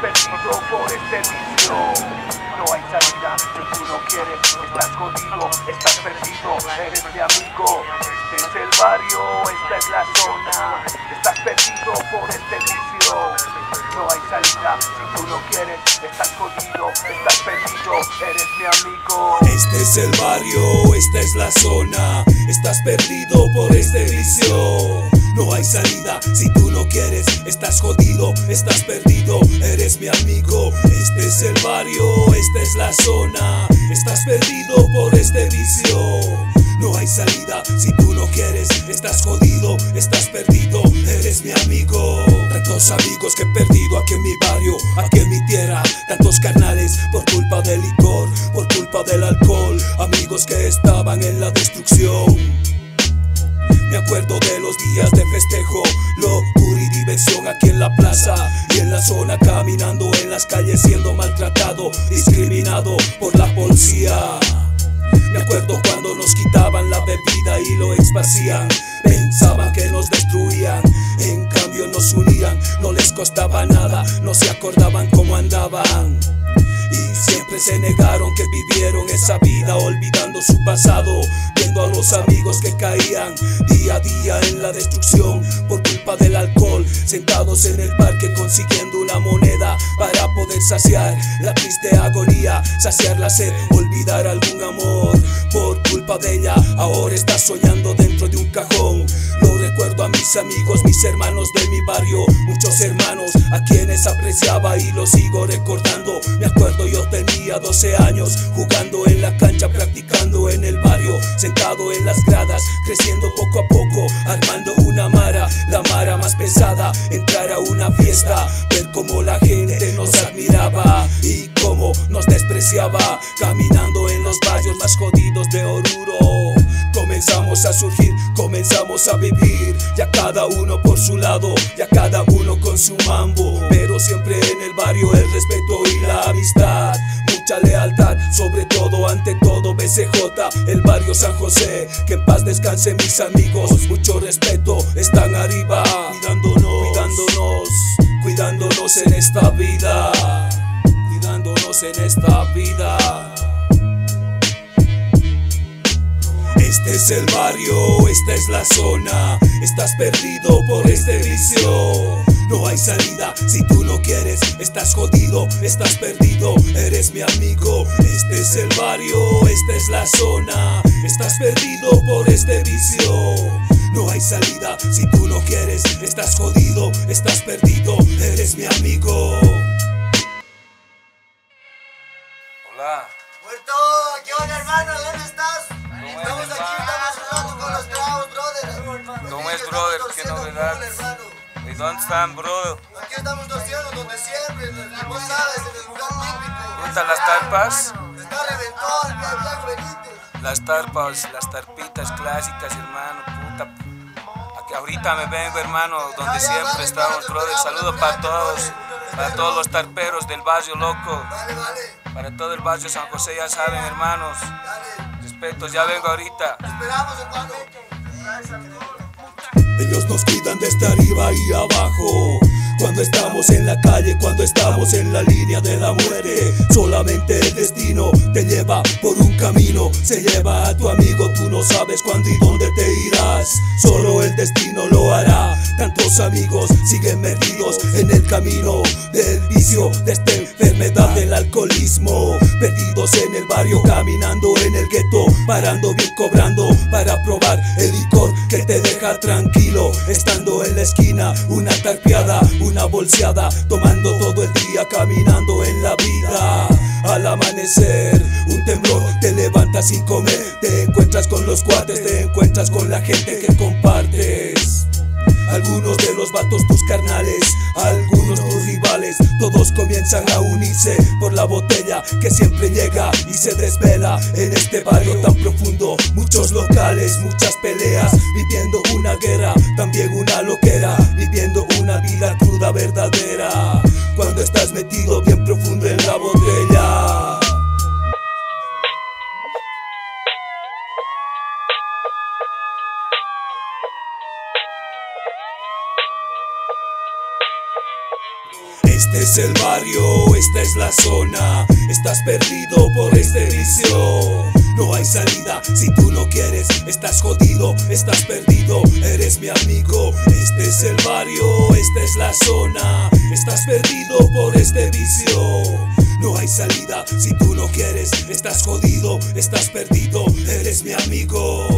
jodido por este vicio. No hay salida si tú no quieres, estás jodido, estás perdido, eres mi amigo. Este es el barrio, esta es la zona. Estás perdido por este vicio. No hay salida si tú no quieres, estás jodido, estás perdido, eres mi amigo. Este es el barrio, esta es la zona. Estás perdido por este vicio. No hay salida si tú no quieres, estás jodido, estás perdido, eres mi amigo. Este es el barrio, esta es la zona. Estás perdido por este vicio. No hay salida si tú no quieres, estás jodido, estás perdido, eres mi amigo. Tantos amigos que he perdido y en la zona caminando en las calles siendo maltratado, discriminado por la policía. Me acuerdo cuando nos quitaban la bebida y lo esparcían. Pensaban que nos destruían, en cambio nos unían. No les costaba nada, no se acordaban cómo andaban. Siempre se negaron que vivieron esa vida olvidando su pasado, viendo a los amigos que caían día a día en la destrucción por culpa del alcohol, sentados en el parque consiguiendo una moneda para poder saciar la triste agonía, saciar la sed, olvidar algún amor. Por culpa de ella, ahora está soñando dentro de un cajón. Lo recuerdo a mis amigos, mis hermanos de mi barrio, muchos hermanos a quienes apreciaba y los sigo recordando. Me acuerdo yo 12 años, jugando en la cancha, practicando en el barrio, sentado en las gradas, creciendo poco a poco, armando una mara, la mara más pesada, entrar a una fiesta, ver cómo la gente nos admiraba y cómo nos despreciaba, caminando en los barrios más jodidos de Oruro. Comenzamos a surgir, comenzamos a vivir, ya cada uno por su lado, ya cada uno con su mambo, pero siempre en el barrio el respeto y la amistad, lealtad, sobre todo ante todo BCJ, el barrio San José, que en paz descansen mis amigos, mucho respeto, están arriba, cuidándonos, cuidándonos, cuidándonos en esta vida, cuidándonos en esta vida. Este es el barrio, esta es la zona. Estás perdido por este vicio. No hay salida si tú no quieres. Estás jodido, estás perdido. Eres mi amigo. Este es el barrio, esta es la zona. Estás perdido por este vicio. No hay salida si tú no quieres. Estás jodido, estás perdido. Eres mi amigo. Hola. Muerto, ¿qué onda hermano? ¿Dónde estás? Estamos aquí, estamos jugando con los tragos, brother. ¿Cómo es, brother? ¿Qué torciendo novedad? Full, hermano. ¿Y dónde están, bro? Aquí estamos torciendo donde siempre, en vos sabes, en el lugar típico. ¿Están las tarpas? Está reventón. Las tarpas, las tarpitas clásicas, hermano, puta. Aquí ahorita me vengo, hermano, donde siempre estamos, brother. Saludos para todos, para todos los tarperos del barrio loco, para todo el barrio San José, ya saben, hermanos. dale. Respetos, ya vengo ahorita. Esperamos, hermano. Ellos nos cuidan desde arriba y abajo. Cuando estamos en la calle, cuando estamos en la línea de la muerte, solamente el destino te lleva por un camino. Se lleva a tu amigo, tú no sabes cuándo y dónde te irás. Solo el destino lo hará. Tantos amigos siguen metidos en el camino del vicio, de esta enfermedad del alcoholismo. Perdidos en el barrio, caminando en el gueto, parando bien cobrando para probar el licor que te deja tranquilo. Estando en la esquina, una tarpeada, una bolseada, tomando todo el día, caminando en la vida. Al amanecer, un temblor te levanta sin comer, te encuentras con los cuates, te encuentras con la gente que compartes. Algunos de los vatos tus carnales, comienzan a unirse por la botella que siempre llega y se desvela en este barrio tan profundo. Muchos locales, muchas peleas, viviendo una guerra, también una loquera, viviendo una vida cruda verdadera. Este es el barrio, esta es la zona. Estás perdido por este vicio. No hay salida si tú no quieres. Estás jodido, estás perdido. Eres mi amigo. Este es el barrio, esta es la zona. Estás perdido por este vicio. No hay salida si tú no quieres. Estás jodido, estás perdido. Eres mi amigo.